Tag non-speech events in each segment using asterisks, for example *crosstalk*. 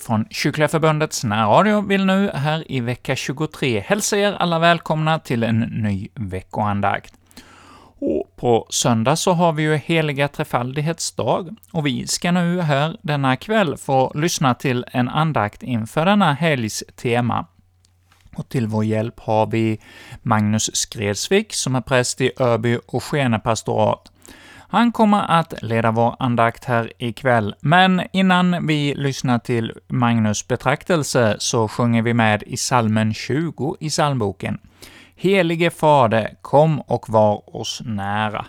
Från Kyrkliga Förbundets närradio vill nu här i vecka 23 hälsa er alla välkomna till en ny veckoandakt. Och på söndag så har vi ju heliga trefaldighetsdag, och vi ska nu här denna kväll få lyssna till en andakt inför denna helgs tema. Och till vår hjälp har vi Magnus Skredsvik, som är präst i Öby och Skene pastorat. Han kommer att leda vår andakt här ikväll, men innan vi lyssnar till Magnus betraktelse så sjunger vi med i salmen 20 i psalmboken. Helige Fader, kom och var oss nära.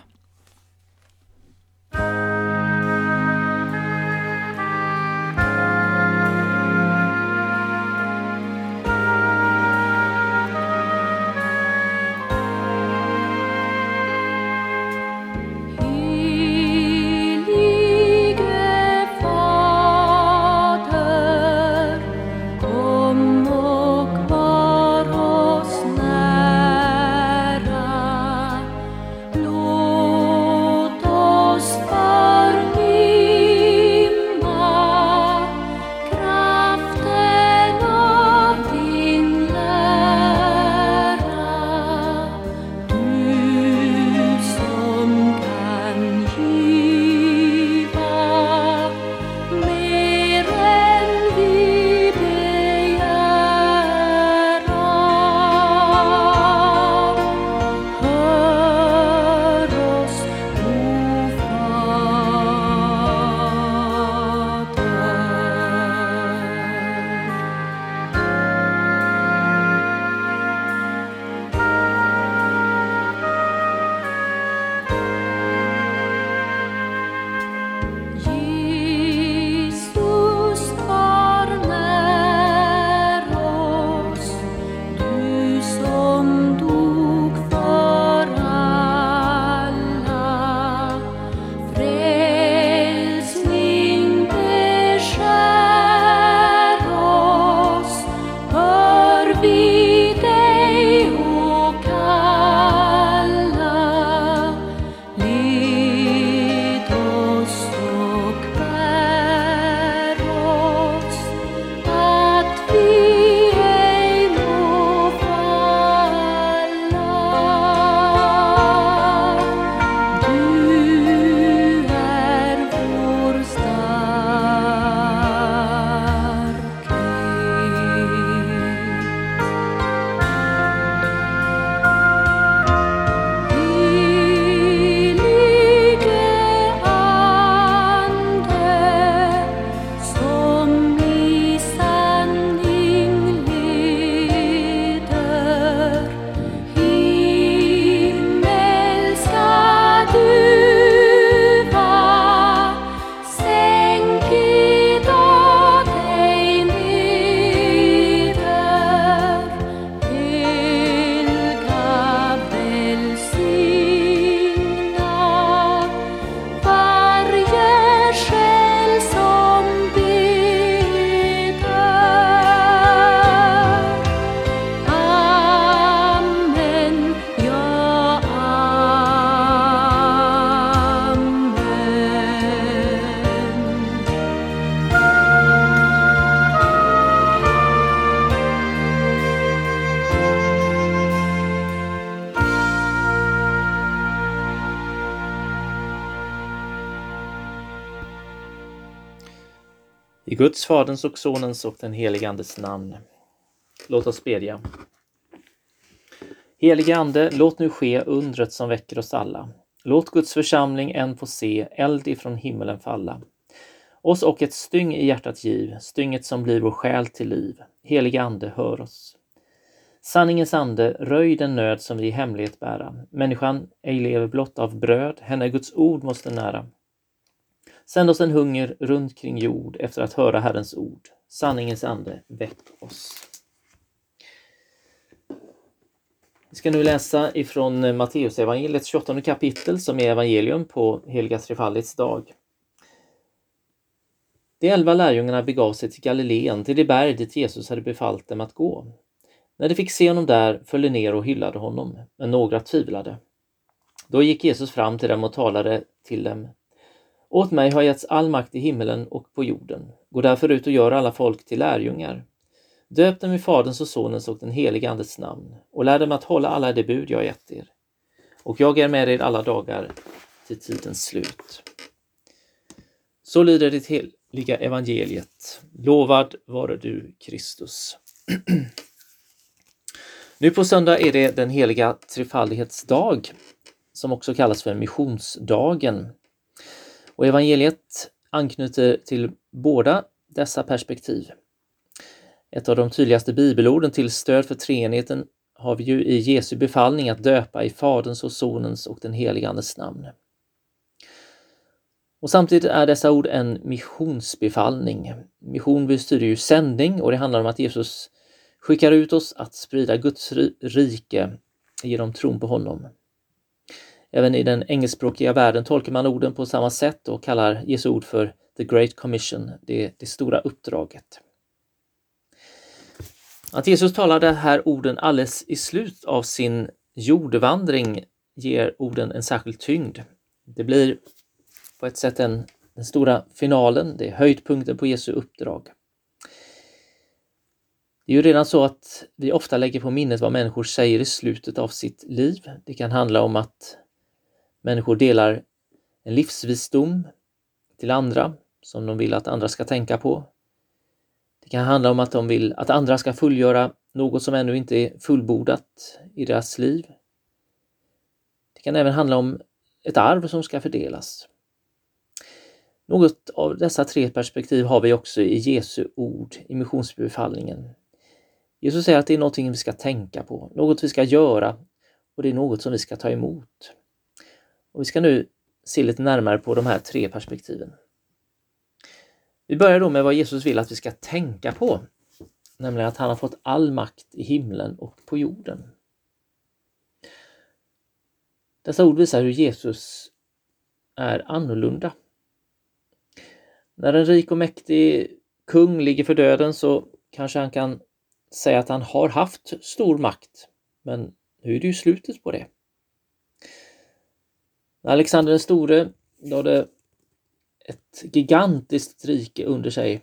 I Guds, Faderns och Sonens och den helige Andes namn. Låt oss bedja. Helige Ande, låt nu ske undret som väcker oss alla. Låt Guds församling än få se eld ifrån himmelen falla. Oss och ett styng i hjärtat giv, stynget som blir vår själ till liv. Helige Ande, hör oss. Sanningens ande, röj den nöd som vi i hemlighet bära. Människan ej lever blott av bröd, henne Guds ord måste nära. Sänd oss en hunger runt kring jord efter att höra Herrens ord. Sanningens ande, väck oss. Vi ska nu läsa ifrån Matteusevangeliets 28 kapitel som är evangelium på heliga trefaldighets dag. De elva lärjungarna begav sig till Galileen, till det berg dit Jesus hade befallt dem att gå. När de fick se honom där föll de ner och hyllade honom, men några tvivlade. Då gick Jesus fram till dem och talade till dem åt mig har getts all makt i himmelen och på jorden. Gå därför ut och gör alla folk till lärjungar. Döp dem i Faderns och Sonens och den helige Andes namn och lär dem att hålla alla de bud jag gett er. Och jag är med er alla dagar till tidens slut. Så lyder det heliga evangeliet. Lovad vare du, Kristus. *clears throat* nu på söndag är det den heliga trefaldighetsdag som också kallas för missionsdagen. Och evangeliet anknyter till båda dessa perspektiv. Ett av de tydligaste bibelorden till stöd för treenigheten har vi ju i Jesu befallning att döpa i Faderns och Sonens och den helige Andes namn. Och samtidigt är dessa ord en missionsbefallning. Mission betyder ju sändning och det handlar om att Jesus skickar ut oss att sprida Guds rike genom tron på honom. Även i den engelskspråkiga världen tolkar man orden på samma sätt och kallar Jesu ord för the Great Commission, det, det stora uppdraget. Att Jesus talar de här orden alldeles i slut av sin jordvandring ger orden en särskild tyngd. Det blir på ett sätt en, den stora finalen, det är höjdpunkten på Jesu uppdrag. Det är ju redan så att vi ofta lägger på minnet vad människor säger i slutet av sitt liv. Det kan handla om att människor delar en livsvisdom till andra som de vill att andra ska tänka på. Det kan handla om att de vill att andra ska fullgöra något som ännu inte är fullbordat i deras liv. Det kan även handla om ett arv som ska fördelas. Något av dessa tre perspektiv har vi också i Jesu ord i missionsbefallningen. Jesus säger att det är någonting vi ska tänka på, något vi ska göra och det är något som vi ska ta emot. Och vi ska nu se lite närmare på de här tre perspektiven. Vi börjar då med vad Jesus vill att vi ska tänka på, nämligen att han har fått all makt i himlen och på jorden. Dessa ord visar hur Jesus är annorlunda. När en rik och mäktig kung ligger för döden så kanske han kan säga att han har haft stor makt, men nu är det ju slutet på det. När Alexander den store lade ett gigantiskt rike under sig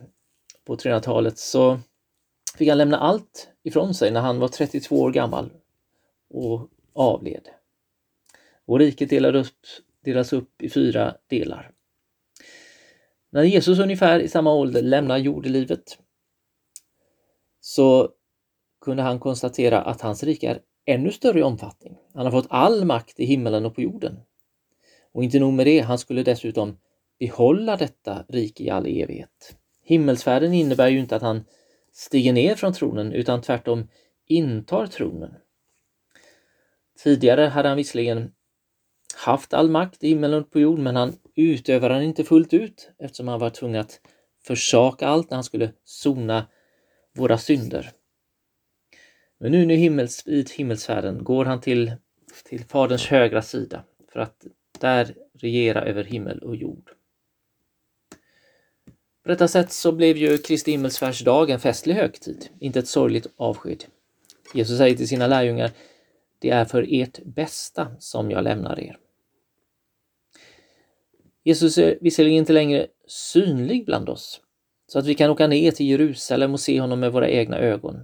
på 300-talet så fick han lämna allt ifrån sig när han var 32 år gammal och avled. Och riket delades upp, delades upp i fyra delar. När Jesus ungefär i samma ålder lämnar jordelivet så kunde han konstatera att hans rike är ännu större i omfattning. Han har fått all makt i himmelen och på jorden. Och inte nog med det, han skulle dessutom behålla detta rike i all evighet. Himmelsfärden innebär ju inte att han stiger ner från tronen utan tvärtom intar tronen. Tidigare hade han visserligen haft all makt i himmelen och på jorden men han utövade den inte fullt ut eftersom han var tvungen att försaka allt när han skulle sona våra synder. Men nu, nu himmels, i himmelsfärden går han till, till Faderns högra sida för att där regera över himmel och jord. På detta sätt så blev ju Kristi himmelsfärdsdag en festlig högtid, inte ett sorgligt avsked. Jesus säger till sina lärjungar, det är för ert bästa som jag lämnar er. Jesus är visserligen inte längre synlig bland oss, så att vi kan åka ner till Jerusalem och se honom med våra egna ögon.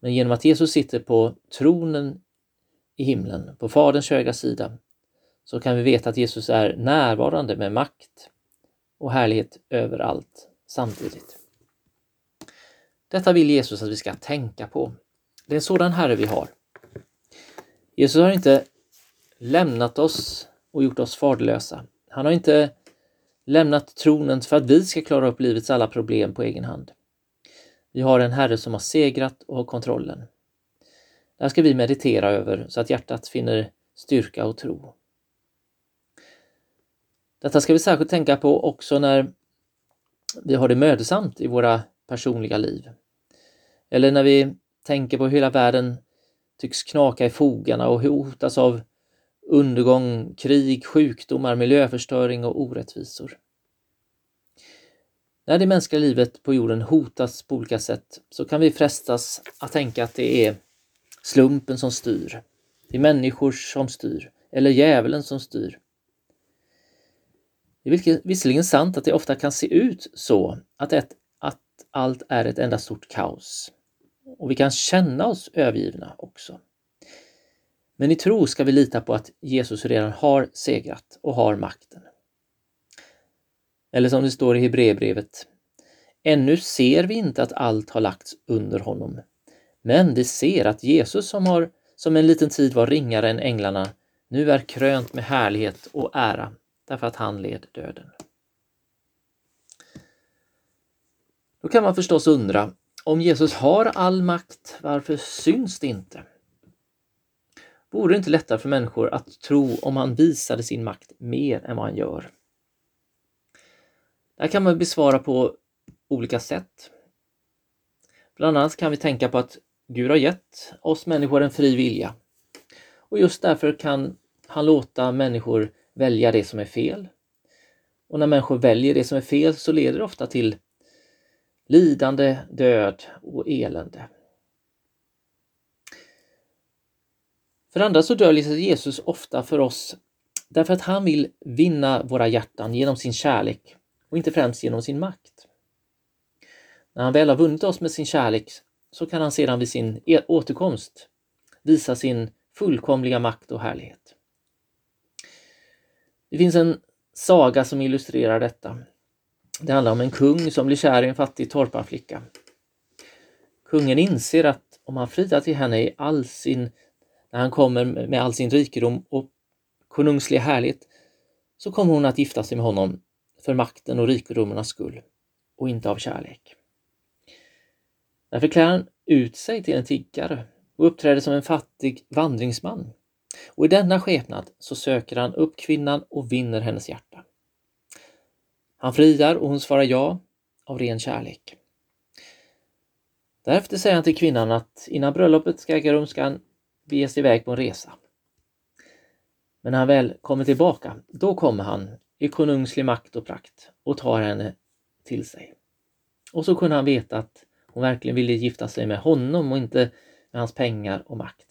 Men genom att Jesus sitter på tronen i himlen, på Faderns högra sida, så kan vi veta att Jesus är närvarande med makt och härlighet överallt samtidigt. Detta vill Jesus att vi ska tänka på. Det är en sådan Herre vi har. Jesus har inte lämnat oss och gjort oss faderlösa. Han har inte lämnat tronen för att vi ska klara upp livets alla problem på egen hand. Vi har en Herre som har segrat och har kontrollen. Det här ska vi meditera över så att hjärtat finner styrka och tro. Detta ska vi särskilt tänka på också när vi har det mödosamt i våra personliga liv. Eller när vi tänker på hur hela världen tycks knaka i fogarna och hotas av undergång, krig, sjukdomar, miljöförstöring och orättvisor. När det mänskliga livet på jorden hotas på olika sätt så kan vi frestas att tänka att det är slumpen som styr. Det är människor som styr, eller djävulen som styr. Det är visserligen sant att det ofta kan se ut så att, ett, att allt är ett enda stort kaos. Och vi kan känna oss övergivna också. Men i tro ska vi lita på att Jesus redan har segrat och har makten. Eller som det står i Hebreerbrevet. Ännu ser vi inte att allt har lagts under honom. Men vi ser att Jesus som, har, som en liten tid var ringare än änglarna nu är krönt med härlighet och ära därför att han led döden. Då kan man förstås undra, om Jesus har all makt, varför syns det inte? Vore det inte lättare för människor att tro om han visade sin makt mer än vad han gör? Det här kan man besvara på olika sätt. Bland annat kan vi tänka på att Gud har gett oss människor en fri vilja. Och just därför kan han låta människor välja det som är fel. Och när människor väljer det som är fel så leder det ofta till lidande, död och elände. För andra så döljer sig Jesus ofta för oss därför att han vill vinna våra hjärtan genom sin kärlek och inte främst genom sin makt. När han väl har vunnit oss med sin kärlek så kan han sedan vid sin e- återkomst visa sin fullkomliga makt och härlighet. Det finns en saga som illustrerar detta. Det handlar om en kung som blir kär i en fattig torparflicka. Kungen inser att om han friar till henne i all sin, när han kommer med all sin rikedom och konungsliga härlighet, så kommer hon att gifta sig med honom för makten och rikedomarnas skull och inte av kärlek. Därför klär han ut sig till en tiggare och uppträder som en fattig vandringsman. Och i denna skepnad så söker han upp kvinnan och vinner hennes hjärta. Han friar och hon svarar ja av ren kärlek. Därefter säger han till kvinnan att innan bröllopet ska äga rum ska han bege sig iväg på en resa. Men när han väl kommer tillbaka, då kommer han i konungslig makt och prakt och tar henne till sig. Och så kunde han veta att hon verkligen ville gifta sig med honom och inte med hans pengar och makt.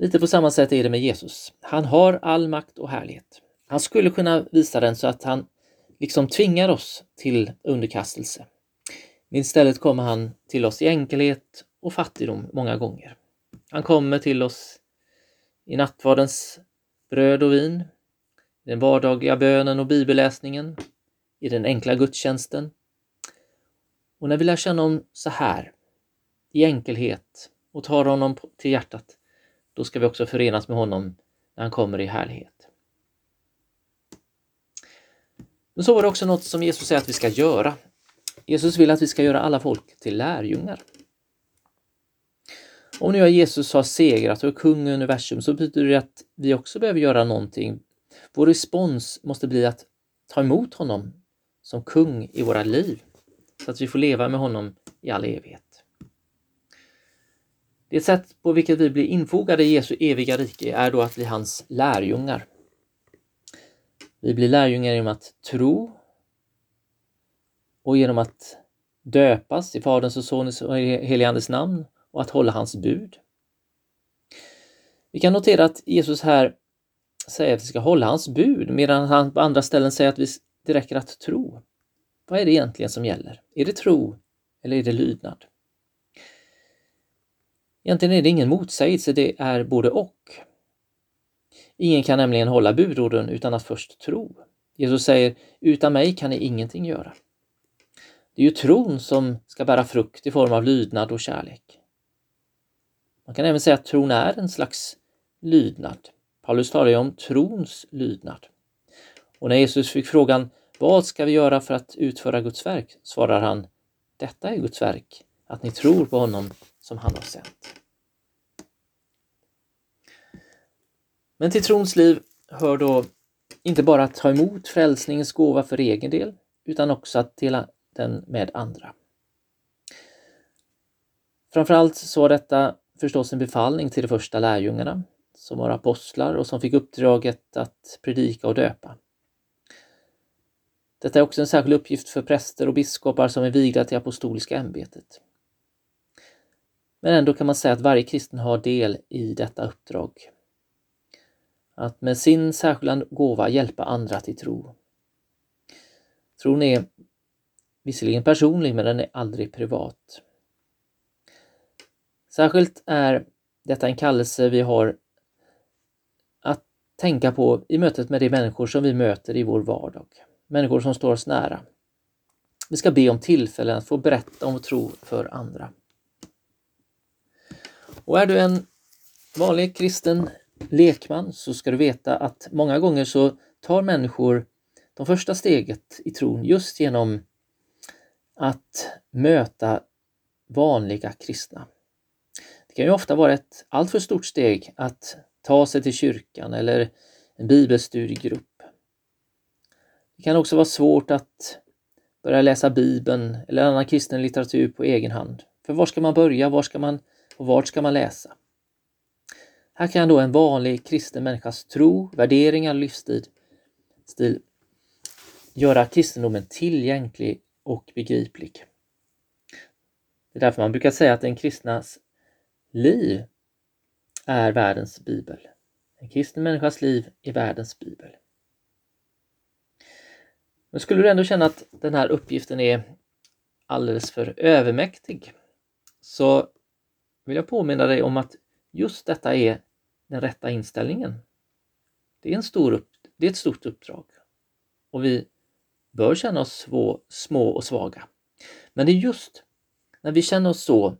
Lite på samma sätt är det med Jesus. Han har all makt och härlighet. Han skulle kunna visa den så att han liksom tvingar oss till underkastelse. Men istället kommer han till oss i enkelhet och fattigdom många gånger. Han kommer till oss i nattvardens bröd och vin, i den vardagliga bönen och bibelläsningen, i den enkla gudstjänsten. Och när vi lär känna honom så här, i enkelhet och tar honom till hjärtat, då ska vi också förenas med honom när han kommer i härlighet. Men så var det också något som Jesus säger att vi ska göra. Jesus vill att vi ska göra alla folk till lärjungar. Om nu Jesus har segrat och är kung i universum så betyder det att vi också behöver göra någonting. Vår respons måste bli att ta emot honom som kung i våra liv så att vi får leva med honom i all evighet. Det sätt på vilket vi blir infogade i Jesu eviga rike är då att bli hans lärjungar. Vi blir lärjungar genom att tro och genom att döpas i Faderns och Sonens och Helige Andes namn och att hålla hans bud. Vi kan notera att Jesus här säger att vi ska hålla hans bud medan han på andra ställen säger att det räcker att tro. Vad är det egentligen som gäller? Är det tro eller är det lydnad? Egentligen är det ingen motsägelse, det är både och. Ingen kan nämligen hålla budorden utan att först tro. Jesus säger, utan mig kan ni ingenting göra. Det är ju tron som ska bära frukt i form av lydnad och kärlek. Man kan även säga att tron är en slags lydnad. Paulus talar ju om trons lydnad. Och när Jesus fick frågan vad ska vi göra för att utföra Guds verk? svarar han Detta är Guds verk, att ni tror på honom som han har sänt. Men till trons liv hör då inte bara att ta emot frälsningens gåva för egen del, utan också att dela den med andra. Framförallt så var detta förstås en befallning till de första lärjungarna, som var apostlar och som fick uppdraget att predika och döpa. Detta är också en särskild uppgift för präster och biskopar som är vigda till apostoliska ämbetet. Men ändå kan man säga att varje kristen har del i detta uppdrag. att med sin särskilda gåva hjälpa andra till tro. Tron är visserligen personlig, men den är aldrig privat. Särskilt är detta en kallelse vi har att tänka på i mötet med de människor som vi möter i vår vardag. Människor som står oss nära. Vi ska be om tillfällen att få berätta om vår tro för andra. Och är du en vanlig kristen lekman så ska du veta att många gånger så tar människor de första steget i tron just genom att möta vanliga kristna. Det kan ju ofta vara ett alltför stort steg att ta sig till kyrkan eller en bibelstudiegrupp. Det kan också vara svårt att börja läsa Bibeln eller annan kristen litteratur på egen hand. För var ska man börja? Var ska man och vart ska man läsa? Här kan då en vanlig kristen människas tro, värderingar och livsstil stil, göra kristendomen tillgänglig och begriplig. Det är därför man brukar säga att en kristnas liv är världens bibel. En kristen människas liv är världens bibel. Men skulle du ändå känna att den här uppgiften är alldeles för övermäktig så vill jag påminna dig om att just detta är den rätta inställningen. Det är, en stor upp, det är ett stort uppdrag och vi bör känna oss svå, små och svaga. Men det är just när vi känner oss så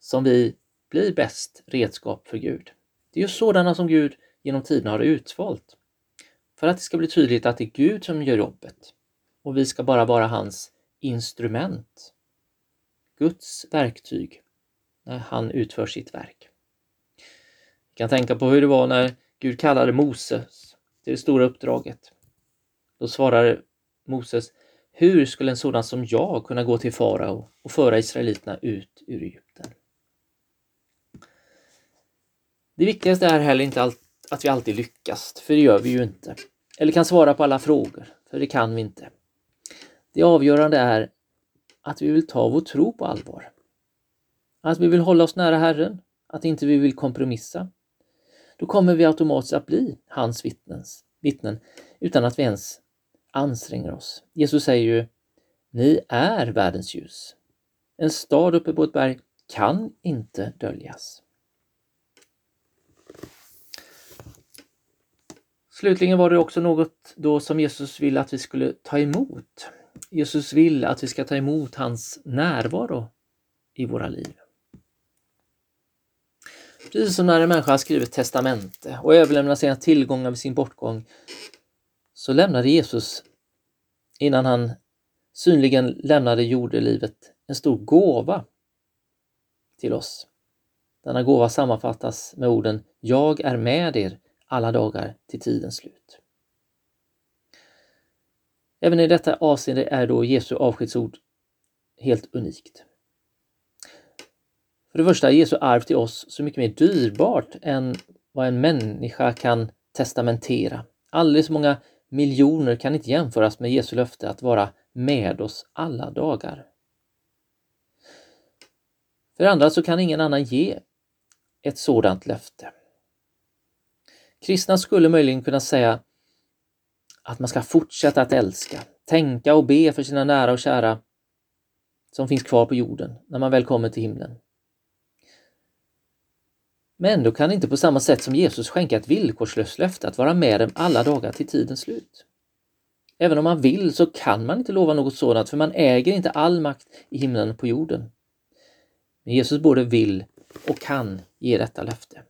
som vi blir bäst redskap för Gud. Det är just sådana som Gud genom tiden har utvalt. För att det ska bli tydligt att det är Gud som gör jobbet och vi ska bara vara hans instrument. Guds verktyg när han utför sitt verk. Vi kan tänka på hur det var när Gud kallade Moses till det stora uppdraget. Då svarade Moses, hur skulle en sådan som jag kunna gå till farao och föra israeliterna ut ur Egypten? Det viktigaste är heller inte att vi alltid lyckas, för det gör vi ju inte. Eller kan svara på alla frågor, för det kan vi inte. Det avgörande är att vi vill ta vår tro på allvar. Att vi vill hålla oss nära Herren, att inte vi vill kompromissa. Då kommer vi automatiskt att bli hans vittnens, vittnen utan att vi ens anstränger oss. Jesus säger ju, ni är världens ljus. En stad uppe på ett berg kan inte döljas. Slutligen var det också något då som Jesus ville att vi skulle ta emot. Jesus vill att vi ska ta emot hans närvaro i våra liv. Precis som när en människa skriver ett testamente och överlämnar sina tillgångar vid sin bortgång så lämnade Jesus, innan han synligen lämnade jordelivet, en stor gåva till oss. Denna gåva sammanfattas med orden Jag är med er alla dagar till tidens slut. Även i detta avseende är då Jesu avskedsord helt unikt. För det första är Jesu arv till oss så mycket mer dyrbart än vad en människa kan testamentera. Alldeles många miljoner kan inte jämföras med Jesu löfte att vara med oss alla dagar. För det andra så kan ingen annan ge ett sådant löfte. Kristna skulle möjligen kunna säga att man ska fortsätta att älska, tänka och be för sina nära och kära som finns kvar på jorden när man väl kommer till himlen. Men ändå kan inte på samma sätt som Jesus skänka ett villkorslöst löfte att vara med dem alla dagar till tidens slut. Även om man vill så kan man inte lova något sådant för man äger inte all makt i himlen och på jorden. Men Jesus både vill och kan ge detta löfte.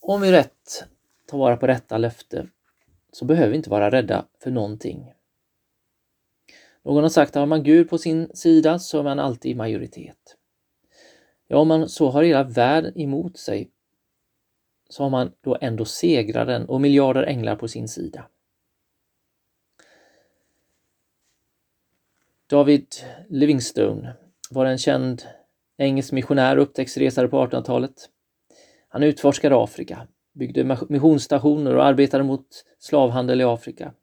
Om vi rätt tar vara på detta löfte så behöver vi inte vara rädda för någonting. Någon har sagt att har man Gud på sin sida så är man alltid i majoritet. Ja, om man så har hela världen emot sig så har man då ändå segraren och miljarder änglar på sin sida. David Livingstone var en känd engelsk missionär och upptäcktsresare på 1800-talet. Han utforskade Afrika, byggde missionsstationer och arbetade mot slavhandel i Afrika.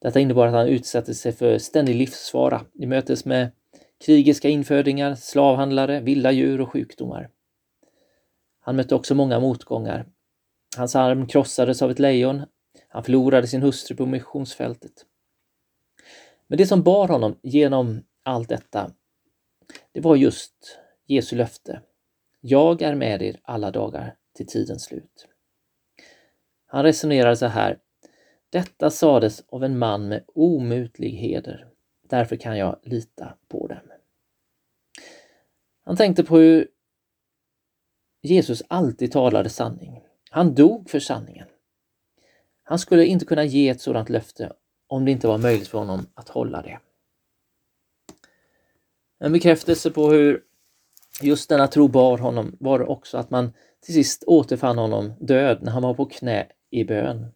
Detta innebar att han utsatte sig för ständig livsfara i mötes med krigiska infödingar, slavhandlare, vilda djur och sjukdomar. Han mötte också många motgångar. Hans arm krossades av ett lejon. Han förlorade sin hustru på missionsfältet. Men det som bar honom genom allt detta, det var just Jesu löfte. Jag är med er alla dagar till tidens slut. Han resonerade så här. Detta sades av en man med omutlig heder. Därför kan jag lita på dem. Han tänkte på hur Jesus alltid talade sanning. Han dog för sanningen. Han skulle inte kunna ge ett sådant löfte om det inte var möjligt för honom att hålla det. En bekräftelse på hur just denna tro bar honom var också att man till sist återfann honom död när han var på knä i bön.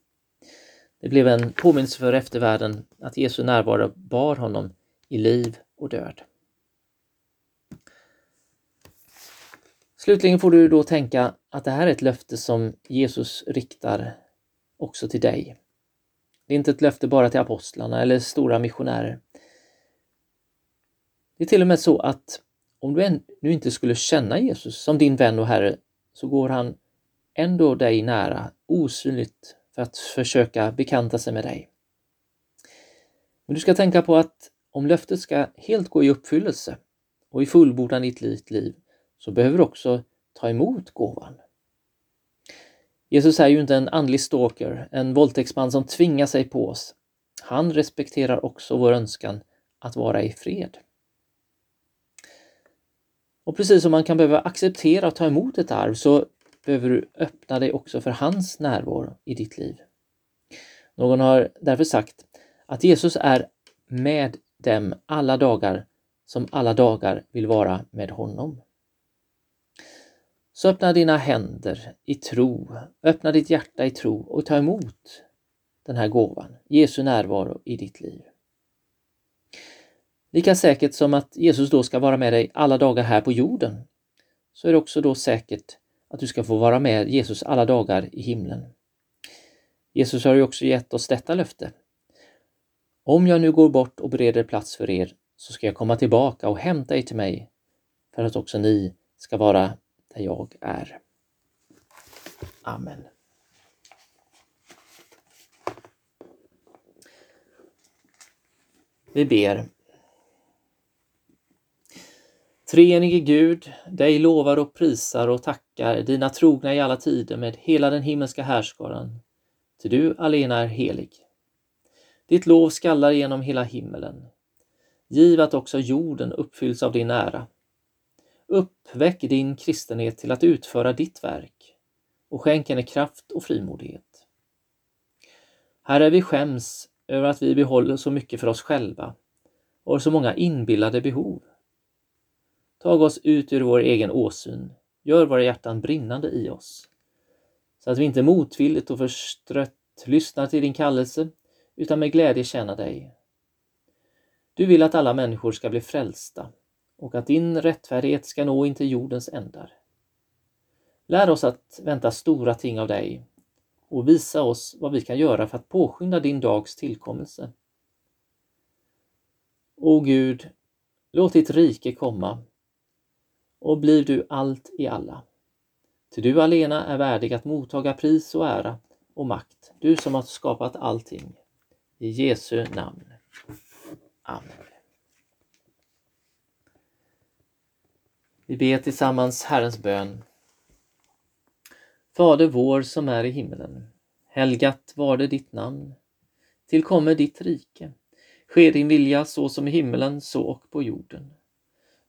Det blev en påminnelse för eftervärlden att Jesu närvaro bar honom i liv och död. Slutligen får du då tänka att det här är ett löfte som Jesus riktar också till dig. Det är inte ett löfte bara till apostlarna eller stora missionärer. Det är till och med så att om du nu inte skulle känna Jesus som din vän och Herre så går han ändå dig nära, osynligt, för att försöka bekanta sig med dig. Men du ska tänka på att om löftet ska helt gå i uppfyllelse och i fullbordan i ditt liv så behöver du också ta emot gåvan. Jesus är ju inte en andlig stalker, en våldtäktsman som tvingar sig på oss. Han respekterar också vår önskan att vara i fred. Och precis som man kan behöva acceptera och ta emot ett arv så behöver du öppna dig också för hans närvaro i ditt liv. Någon har därför sagt att Jesus är med dem alla dagar som alla dagar vill vara med honom. Så öppna dina händer i tro, öppna ditt hjärta i tro och ta emot den här gåvan, Jesu närvaro i ditt liv. Lika säkert som att Jesus då ska vara med dig alla dagar här på jorden, så är det också då säkert att du ska få vara med Jesus alla dagar i himlen. Jesus har ju också gett oss detta löfte. Om jag nu går bort och bereder plats för er, så ska jag komma tillbaka och hämta er till mig, för att också ni ska vara jag är. Amen. Vi ber. Treenige Gud, dig lovar och prisar och tackar dina trogna i alla tider med hela den himmelska härskaran, ty du alena är helig. Ditt lov skallar genom hela himmelen. Giv att också jorden uppfylls av din ära. Uppväck din kristenhet till att utföra ditt verk och skänk henne kraft och frimodighet. Herre, vi skäms över att vi behåller så mycket för oss själva och har så många inbillade behov. Tag oss ut ur vår egen åsyn, gör våra hjärtan brinnande i oss, så att vi inte motvilligt och förstrött lyssnar till din kallelse, utan med glädje tjänar dig. Du vill att alla människor ska bli frälsta och att din rättfärdighet ska nå in till jordens ändar. Lär oss att vänta stora ting av dig och visa oss vad vi kan göra för att påskynda din dags tillkommelse. O Gud, låt ditt rike komma och bliv du allt i alla. Till du alena är värdig att mottaga pris och ära och makt, du som har skapat allting. I Jesu namn. Amen. Vi ber tillsammans Herrens bön. Fader vår som är i himmelen. Helgat var det ditt namn. Tillkommer ditt rike. Ske din vilja så som i himmelen, så och på jorden.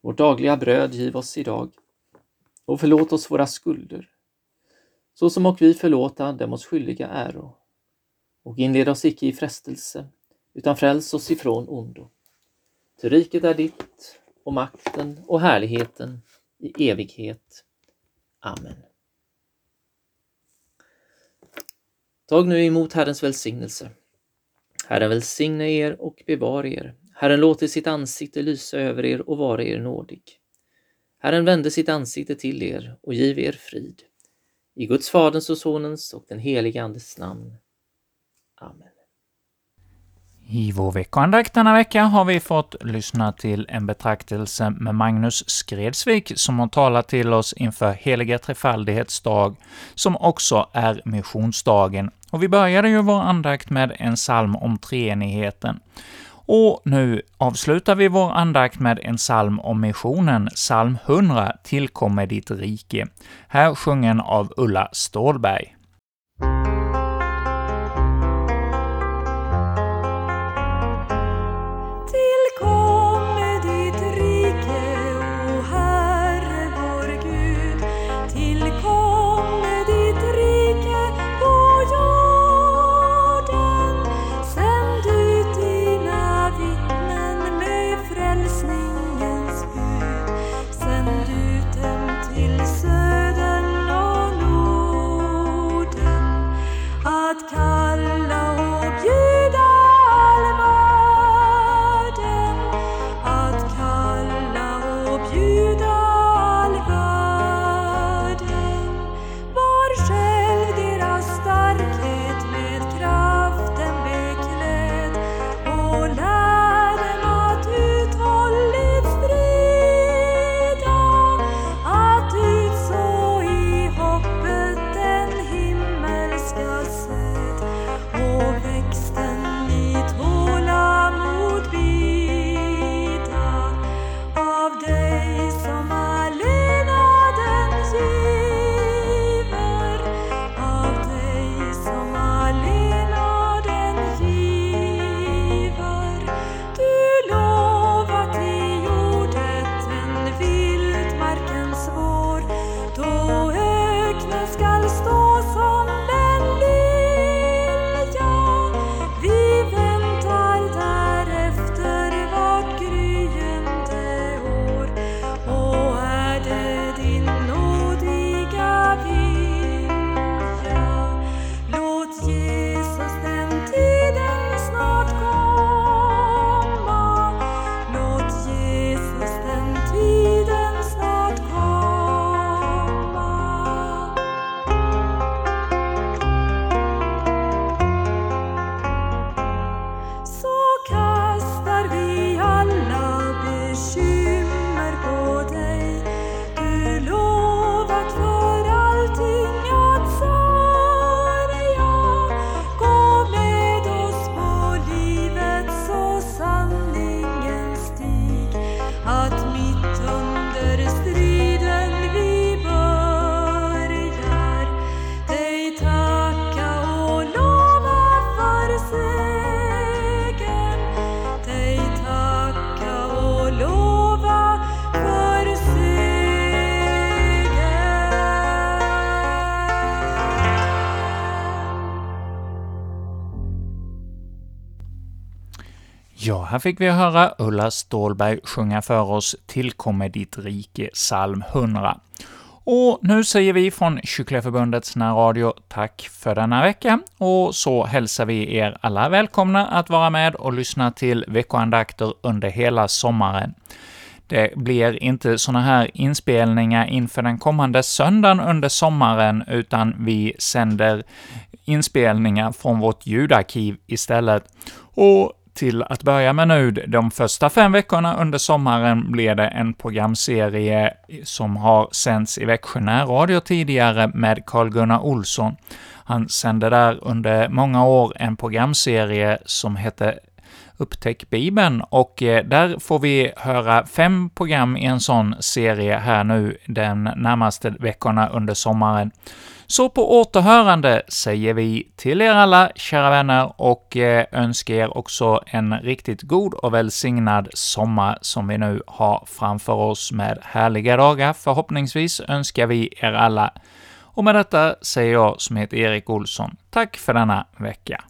Vårt dagliga bröd giv oss idag och förlåt oss våra skulder, så som och vi förlåta dem oss skyldiga äro. Och inled oss icke i frestelse, utan fräls oss ifrån ondo. Ty riket är ditt och makten och härligheten i evighet. Amen. Tag nu emot Herrens välsignelse. Herren välsigne er och bevara er. Herren låter sitt ansikte lysa över er och vara er nådig. Herren vände sitt ansikte till er och giv er frid. I Guds Faderns och Sonens och den helige Andes namn. Amen. I vår veckoandakt denna vecka har vi fått lyssna till en betraktelse med Magnus Skredsvik, som har talat till oss inför heliga trefaldighetsdag, som också är missionsdagen. Och vi började ju vår andakt med en psalm om treenigheten. Och nu avslutar vi vår andakt med en psalm om missionen, psalm 100, Tillkommer ditt rike, här sjungen av Ulla Stålberg. Här fick vi höra Ulla Stålberg sjunga för oss Tillkomme ditt rike” psalm 100. Och nu säger vi från Kycklingeförbundets närradio tack för denna vecka, och så hälsar vi er alla välkomna att vara med och lyssna till veckoandakter under hela sommaren. Det blir inte såna här inspelningar inför den kommande söndagen under sommaren, utan vi sänder inspelningar från vårt ljudarkiv istället. Och till att börja med nu, de första fem veckorna under sommaren blir det en programserie som har sänts i Växjö närradio tidigare med Carl-Gunnar Olsson. Han sände där under många år en programserie som hette Upptäck Bibeln, och eh, där får vi höra fem program i en sån serie här nu den närmaste veckorna under sommaren. Så på återhörande säger vi till er alla, kära vänner, och eh, önskar er också en riktigt god och välsignad sommar som vi nu har framför oss med härliga dagar. Förhoppningsvis önskar vi er alla. Och med detta säger jag, som heter Erik Olsson, tack för denna vecka.